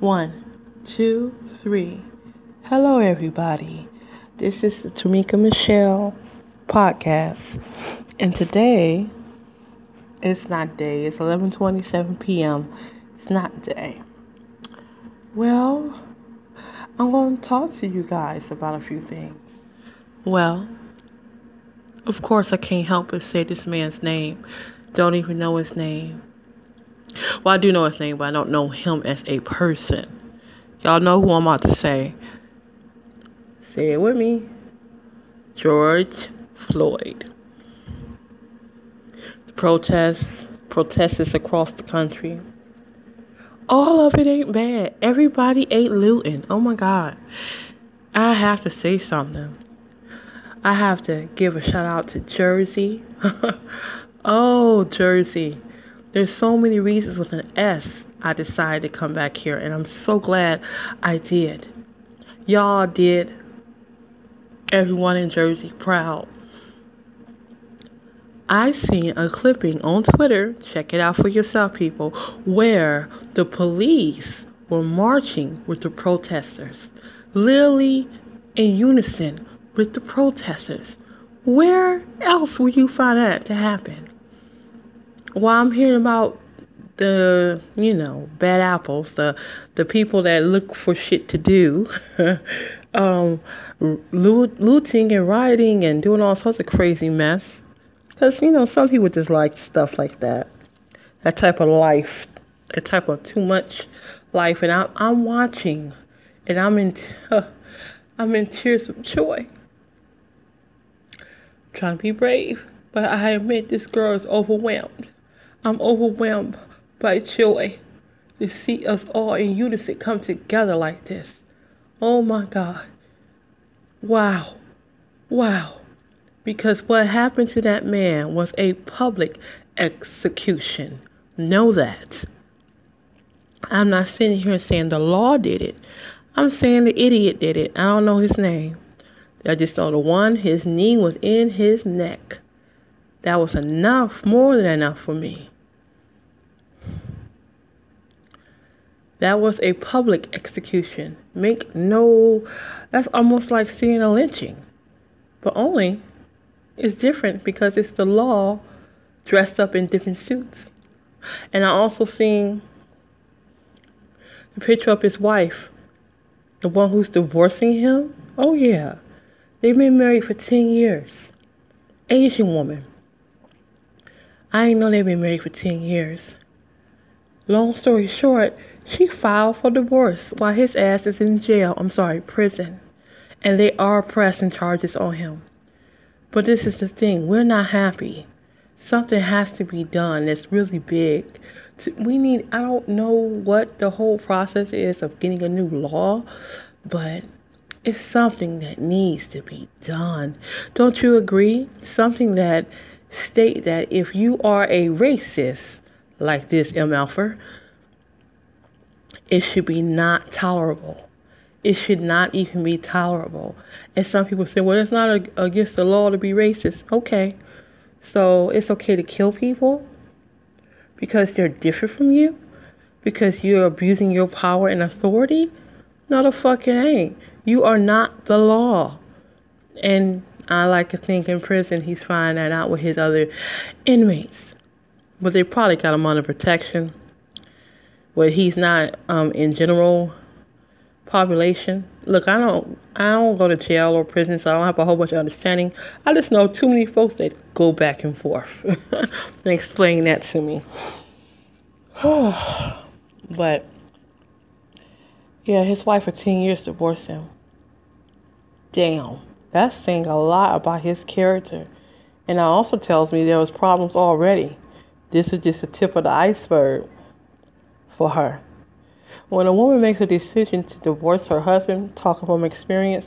One, two, three. Hello, everybody. This is the Tamika Michelle podcast, and today it's not day. It's 11:27 p.m. It's not day. Well, I'm going to talk to you guys about a few things. Well, of course, I can't help but say this man's name. Don't even know his name. Well, I do know his name, but I don't know him as a person. Y'all know who I'm about to say. Say it with me. George Floyd. The protests, protesters across the country. All of it ain't bad. Everybody ain't looting. Oh my God. I have to say something. I have to give a shout out to Jersey. oh, Jersey. There's so many reasons with an S I decided to come back here, and I'm so glad I did. Y'all did everyone in Jersey proud. I seen a clipping on Twitter, check it out for yourself, people, where the police were marching with the protesters, literally in unison with the protesters. Where else would you find that to happen? While I'm hearing about the you know bad apples, the the people that look for shit to do, um, looting and rioting and doing all sorts of crazy mess. Because you know some people just like stuff like that, that type of life, that type of too much life, and I'm I'm watching, and I'm in uh, I'm in tears of joy. I'm trying to be brave, but I admit this girl is overwhelmed. I'm overwhelmed by joy to see us all in unison come together like this. Oh my God. Wow. Wow. Because what happened to that man was a public execution. Know that. I'm not sitting here saying the law did it. I'm saying the idiot did it. I don't know his name. I just saw the one, his knee was in his neck. That was enough, more than enough for me. That was a public execution. Make no, that's almost like seeing a lynching. But only it's different because it's the law dressed up in different suits. And I also seen the picture of his wife, the one who's divorcing him. Oh, yeah. They've been married for 10 years. Asian woman. I didn't know they've been married for 10 years. Long story short, she filed for divorce while his ass is in jail. I'm sorry, prison. And they are pressing charges on him. But this is the thing we're not happy. Something has to be done that's really big. We need, I don't know what the whole process is of getting a new law, but it's something that needs to be done. Don't you agree? Something that state that if you are a racist like this MFer, it should be not tolerable. It should not even be tolerable. And some people say, well, it's not against the law to be racist. Okay. So it's okay to kill people because they're different from you? Because you're abusing your power and authority? No, the fucking ain't. You are not the law. And I like to think in prison he's finding that out with his other inmates. But they probably got him under protection where he's not um, in general population. Look, I don't I don't go to jail or prison, so I don't have a whole bunch of understanding. I just know too many folks that go back and forth and explain that to me. but yeah, his wife for ten years divorced him. Damn, that's saying a lot about his character, and it also tells me there was problems already. This is just the tip of the iceberg for her. When a woman makes a decision to divorce her husband, talking from experience,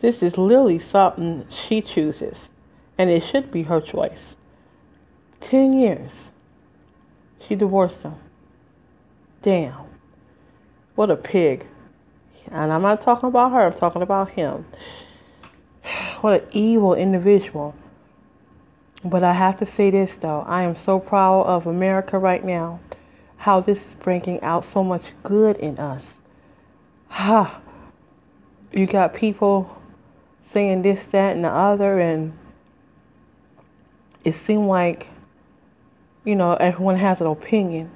this is literally something she chooses, and it should be her choice. Ten years. She divorced him. Damn. What a pig. And I'm not talking about her, I'm talking about him. What an evil individual. But I have to say this though I am so proud of America right now how this is bringing out so much good in us. ha, you got people saying this, that, and the other, and it seemed like, you know, everyone has an opinion.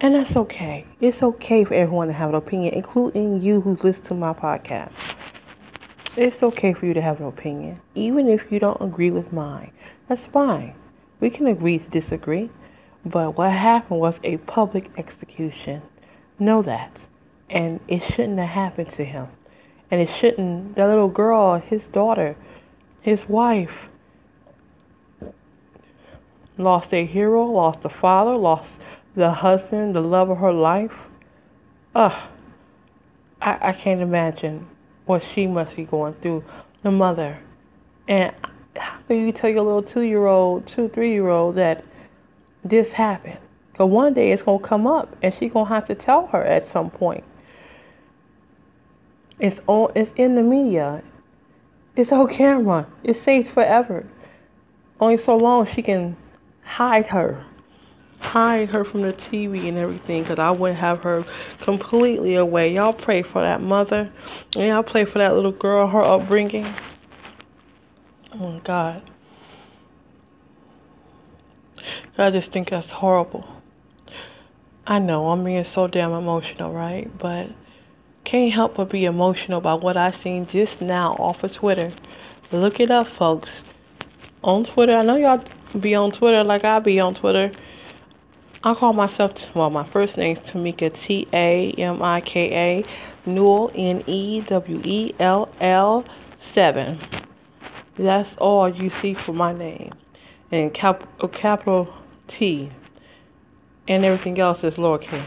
And that's okay. It's okay for everyone to have an opinion, including you who listen to my podcast. It's okay for you to have an opinion, even if you don't agree with mine. That's fine. We can agree to disagree. But what happened was a public execution. Know that. And it shouldn't have happened to him. And it shouldn't, that little girl, his daughter, his wife, lost a hero, lost a father, lost the husband, the love of her life. Ugh. I, I can't imagine what she must be going through. The mother. And how can you tell your little two year old, two, three year old that this happened? Because one day it's going to come up and she's going to have to tell her at some point. It's on. It's in the media. It's on camera. It's safe forever. Only so long she can hide her, hide her from the TV and everything. Cause I wouldn't have her completely away. Y'all pray for that mother, and y'all pray for that little girl, her upbringing. Oh my God. I just think that's horrible. I know I'm being so damn emotional, right? But can't help but be emotional about what I seen just now off of Twitter. Look it up, folks. On Twitter, I know y'all be on Twitter like I be on Twitter. I call myself, well, my first name's Tamika, T A M I K A, Newell, N E W E L L 7. That's all you see for my name. And cap- capital T. And everything else is lowercase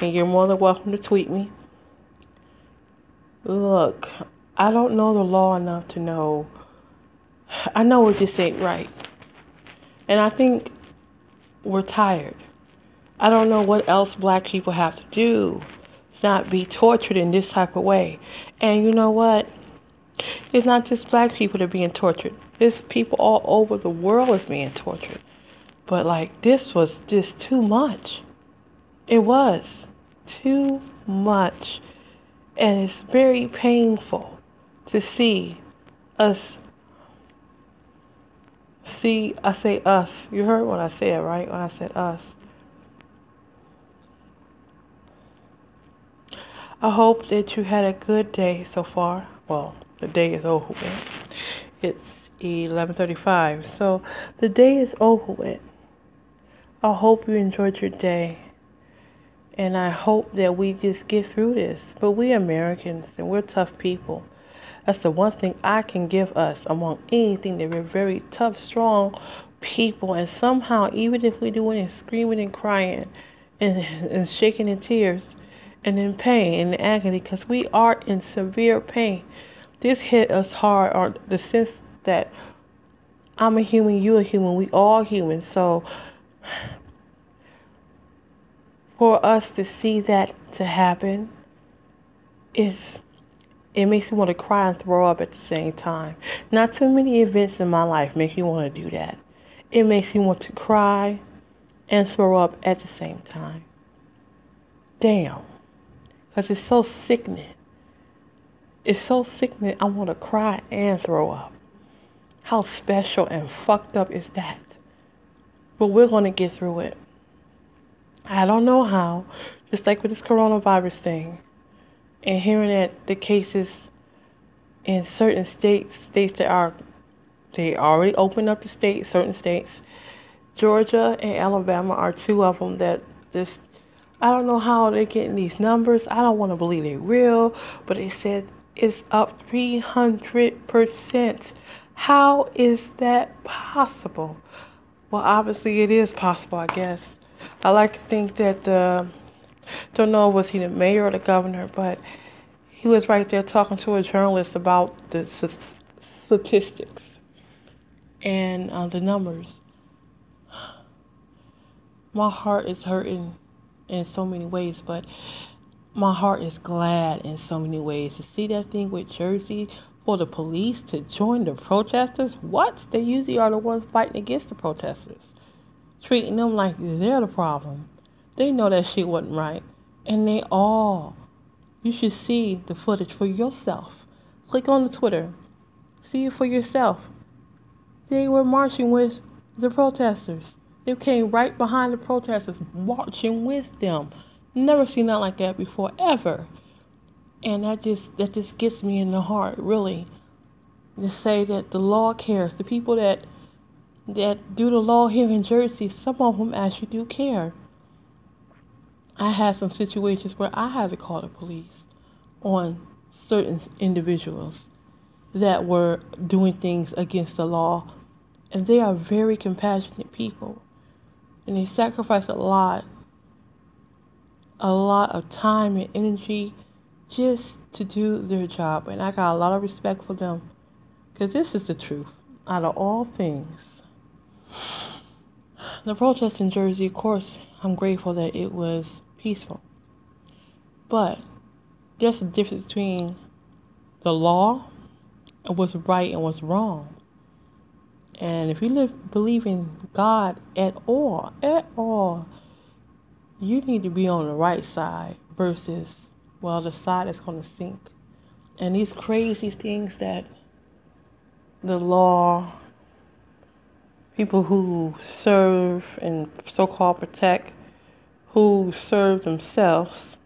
and you're more than welcome to tweet me. Look, I don't know the law enough to know. I know it just ain't right. And I think we're tired. I don't know what else black people have to do not be tortured in this type of way. And you know what? It's not just black people that are being tortured. It's people all over the world is being tortured. But like this was just too much. It was too much. And it's very painful to see us. See, I say us. You heard what I said, right? When I said us. I hope that you had a good day so far. Well, the day is over with. It's 11:35. So, the day is over with. I hope you enjoyed your day. And I hope that we just get through this. But we Americans and we're tough people. That's the one thing I can give us among anything that we're very tough, strong people. And somehow, even if we do it screaming and crying and, and shaking in tears and in pain and agony, because we are in severe pain, this hit us hard, or the sense that I'm a human, you're a human, we all human. So for us to see that to happen is it makes me want to cry and throw up at the same time. Not too many events in my life make me want to do that. It makes me want to cry and throw up at the same time. Damn. Because it's so sickening. It's so sickening, I want to cry and throw up. How special and fucked up is that? But we're going to get through it. I don't know how, just like with this coronavirus thing, and hearing that the cases in certain states, states that are, they already opened up the state, certain states, Georgia and Alabama are two of them that this, I don't know how they're getting these numbers. I don't want to believe they're real, but they said it's up 300%. How is that possible? Well, obviously it is possible, I guess. I like to think that the don't know was he the mayor or the governor, but he was right there talking to a journalist about the statistics and uh, the numbers. My heart is hurting in so many ways, but my heart is glad in so many ways to see that thing with Jersey for the police to join the protesters. What? They usually are the ones fighting against the protesters treating them like they're the problem. They know that shit wasn't right. And they all You should see the footage for yourself. Click on the Twitter. See it for yourself. They were marching with the protesters. They came right behind the protesters, marching with them. Never seen that like that before, ever. And that just that just gets me in the heart, really. To say that the law cares. The people that that do the law here in Jersey, some of them actually do care. I had some situations where I had to call the police on certain individuals that were doing things against the law. And they are very compassionate people. And they sacrifice a lot, a lot of time and energy just to do their job. And I got a lot of respect for them because this is the truth out of all things. The protest in Jersey, of course, I'm grateful that it was peaceful. But there's a difference between the law and what's right and what's wrong. And if you live believe in God at all, at all, you need to be on the right side versus well the side that's gonna sink. And these crazy things that the law people who serve and so called protect who serve themselves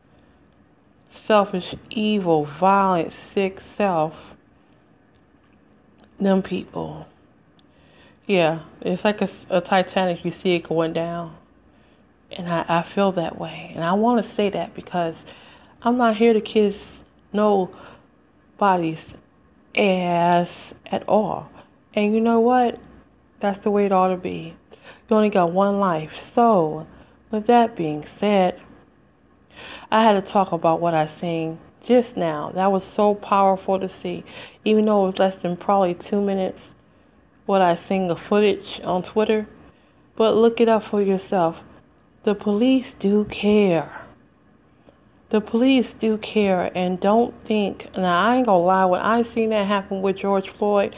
selfish, evil, violent, sick self them people yeah, it's like a, a Titanic. You see it going down, and I, I feel that way. And I want to say that because I'm not here to kiss no nobody's ass at all. And you know what? That's the way it ought to be. You only got one life. So, with that being said, I had to talk about what I seen just now. That was so powerful to see. Even though it was less than probably two minutes what I seen the footage on Twitter, but look it up for yourself. The police do care. The police do care and don't think. Now I ain't gonna lie. When I seen that happen with George Floyd,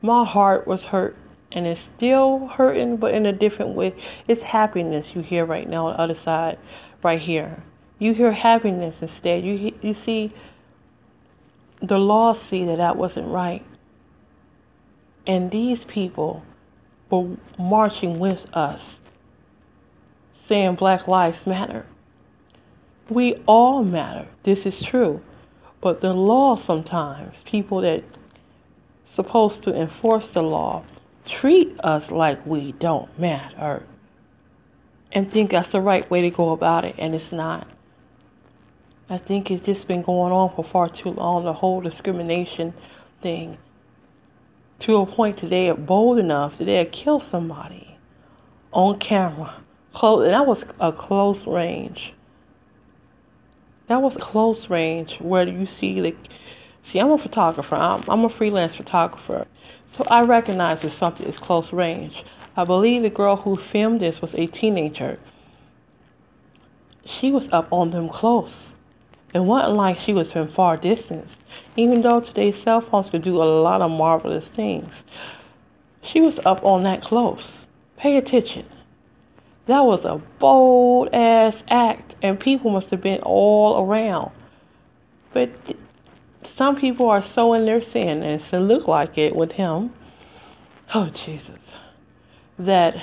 my heart was hurt, and it's still hurting, but in a different way. It's happiness you hear right now on the other side, right here. You hear happiness instead. You you see. The law see that that wasn't right. And these people were marching with us, saying Black Lives Matter. We all matter. This is true. But the law sometimes, people that supposed to enforce the law, treat us like we don't matter and think that's the right way to go about it, and it's not. I think it's just been going on for far too long, the whole discrimination thing to a point that they are bold enough that they'll kill somebody on camera. Close, and that was a close range. That was close range where you see the. See, I'm a photographer. I'm, I'm a freelance photographer, so I recognize if something is close range. I believe the girl who filmed this was a teenager. She was up on them close. It wasn't like she was from far distance. Even though today's cell phones could do a lot of marvelous things, she was up on that close. Pay attention. That was a bold ass act, and people must have been all around. But some people are so in their sin, and it look like it with him. Oh, Jesus. That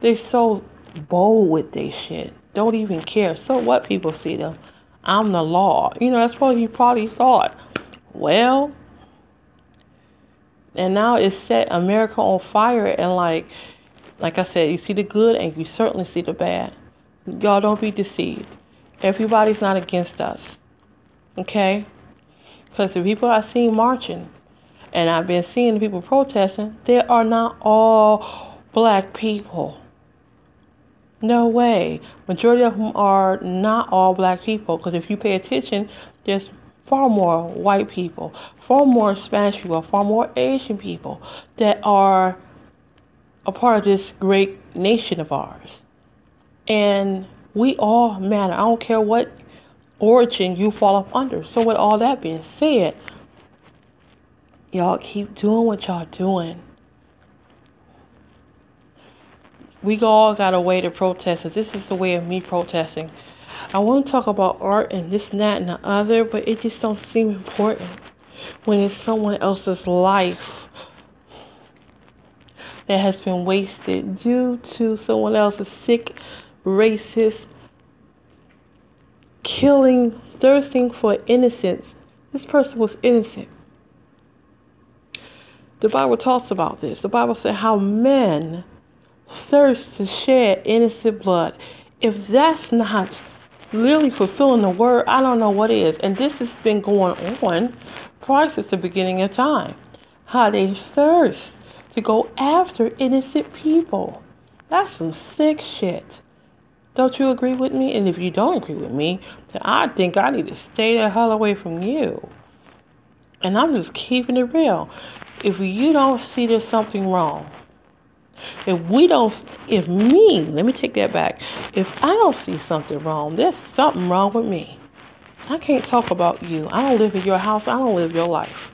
they're so bold with their shit. Don't even care. So what people see them. I'm the law. You know, that's what you probably thought. Well, and now it's set America on fire, and like, like I said, you see the good and you certainly see the bad. Y'all don't be deceived. Everybody's not against us, okay? Because the people I've seen marching, and I've been seeing the people protesting, they are not all black people. No way. Majority of them are not all black people because if you pay attention, there's far more white people, far more Spanish people, far more Asian people that are a part of this great nation of ours. And we all matter. I don't care what origin you fall up under. So with all that being said, y'all keep doing what y'all doing. we all got a way to protest. and This is the way of me protesting. I want to talk about art and this and that and the other, but it just don't seem important when it's someone else's life that has been wasted due to someone else's sick, racist, killing, thirsting for innocence. This person was innocent. The Bible talks about this. The Bible said how men thirst to shed innocent blood. If that's not really fulfilling the word, I don't know what is. And this has been going on prior since the beginning of time. How they thirst to go after innocent people. That's some sick shit. Don't you agree with me? And if you don't agree with me, then I think I need to stay the hell away from you. And I'm just keeping it real if you don't see there's something wrong, if we don't, if me, let me take that back. If I don't see something wrong, there's something wrong with me. I can't talk about you. I don't live in your house. I don't live your life.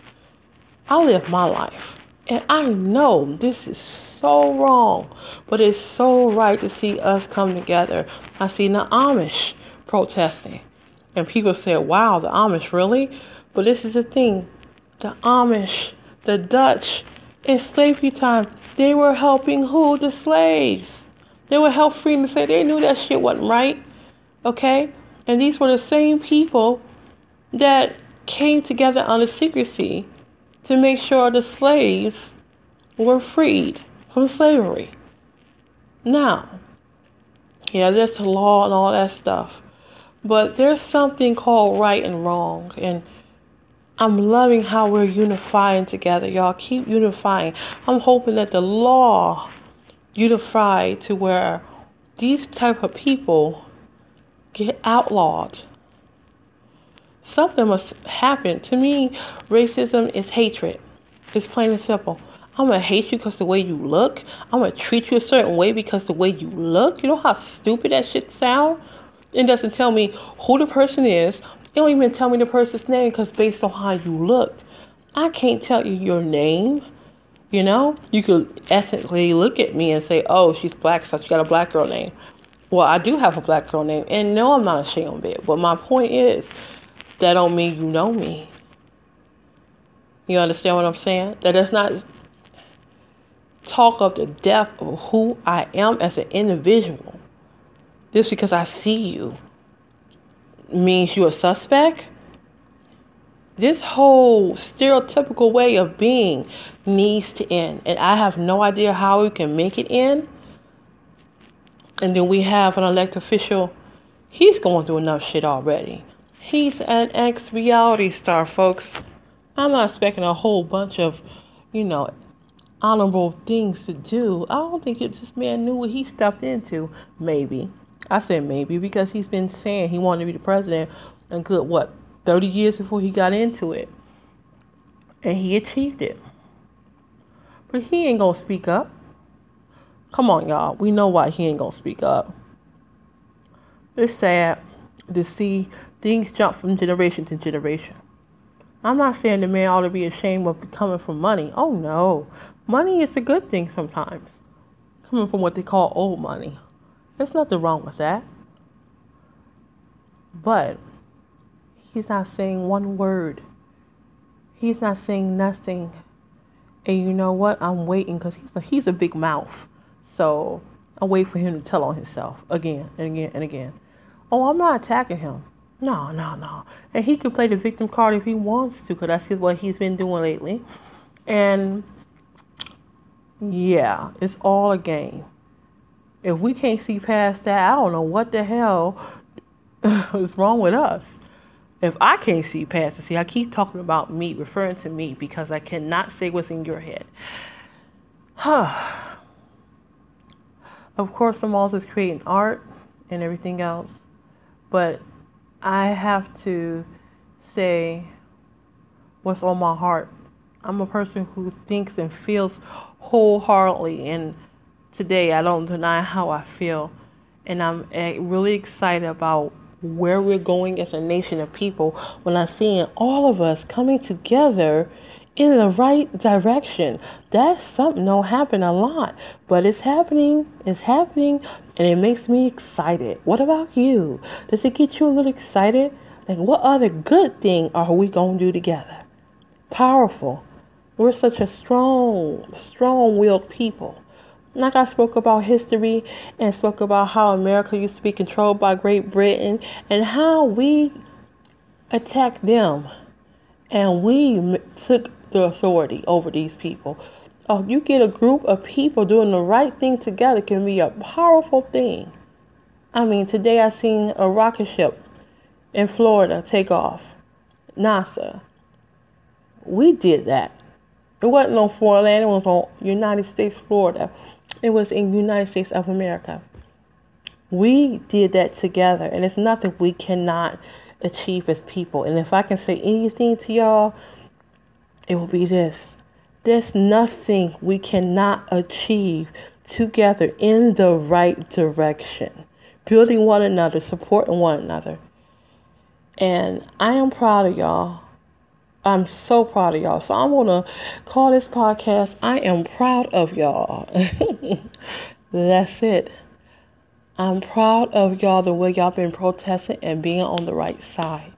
I live my life. And I know this is so wrong, but it's so right to see us come together. I see the Amish protesting. And people say, wow, the Amish, really? But this is the thing the Amish the Dutch in slavery time, they were helping who? The slaves. They were helping the slaves. They knew that shit wasn't right. Okay? And these were the same people that came together under secrecy to make sure the slaves were freed from slavery. Now, yeah, there's the law and all that stuff. But there's something called right and wrong. And I'm loving how we're unifying together. Y'all keep unifying. I'm hoping that the law unify to where these type of people get outlawed. Something must happen. To me, racism is hatred. It's plain and simple. I'm gonna hate you because the way you look. I'm gonna treat you a certain way because the way you look. You know how stupid that shit sound? It doesn't tell me who the person is, It don't even tell me the person's name because based on how you look, I can't tell you your name. You know, you could ethically look at me and say, "Oh, she's black, so she got a black girl name." Well, I do have a black girl name, and no, I'm not ashamed of it. But my point is, that don't mean you know me. You understand what I'm saying? That does not talk of the depth of who I am as an individual. Just because I see you means you're a suspect. This whole stereotypical way of being needs to end. And I have no idea how we can make it end. And then we have an elected official. He's going through enough shit already. He's an ex reality star, folks. I'm not expecting a whole bunch of, you know, honorable things to do. I don't think it, this man knew what he stepped into. Maybe. I said maybe because he's been saying he wanted to be the president a good what 30 years before he got into it. And he achieved it. But he ain't to speak up. Come on, y'all. We know why he ain't to speak up. It's sad to see things jump from generation to generation. I'm not saying the man ought to be ashamed of coming from money. Oh no. Money is a good thing sometimes. Coming from what they call old money. There's nothing wrong with that. But he's not saying one word. He's not saying nothing. And you know what? I'm waiting because he's a, he's a big mouth. So I wait for him to tell on himself again and again and again. Oh, I'm not attacking him. No, no, no. And he can play the victim card if he wants to because that's what he's been doing lately. And yeah, it's all a game. If we can't see past that, I don't know what the hell is wrong with us. If I can't see past it, see, I keep talking about me, referring to me, because I cannot say what's in your head. of course, I'm also creating art and everything else, but I have to say what's on my heart. I'm a person who thinks and feels wholeheartedly and today. I don't deny how I feel. And I'm eh, really excited about where we're going as a nation of people when I'm seeing all of us coming together in the right direction. That's something don't happen a lot, but it's happening. It's happening, and it makes me excited. What about you? Does it get you a little excited? Like, what other good thing are we gonna do together? Powerful. We're such a strong, strong-willed people. Like I spoke about history and spoke about how America used to be controlled by Great Britain and how we attacked them and we took the authority over these people. Oh, you get a group of people doing the right thing together can be a powerful thing. I mean, today I seen a rocket ship in Florida take off. NASA. We did that. It wasn't on foreign land, it was on United States, Florida. It was in United States of America. We did that together, and it's nothing we cannot achieve as people. And if I can say anything to y'all, it will be this. There's nothing we cannot achieve together in the right direction, building one another, supporting one another. And I am proud of y'all. I'm so proud of y'all. So I'm going to call this podcast I am proud of y'all. That's it. I'm proud of y'all the way y'all been protesting and being on the right side.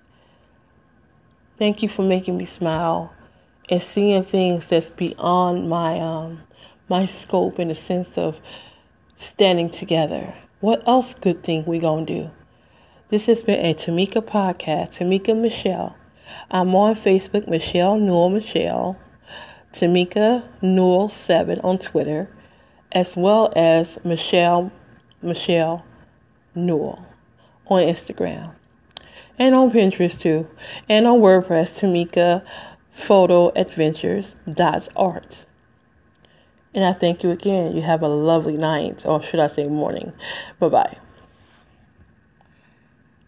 Thank you for making me smile and seeing things that's beyond my um my scope in the sense of standing together. What else good thing we gonna do? This has been a Tamika podcast, Tamika Michelle. I'm on Facebook, Michelle Newell Michelle, Tamika Newell 7 on Twitter, as well as Michelle Michelle Newell on Instagram. And on Pinterest too. And on WordPress, Tamika Photo Adventures Art. And I thank you again. You have a lovely night, or should I say morning. Bye bye.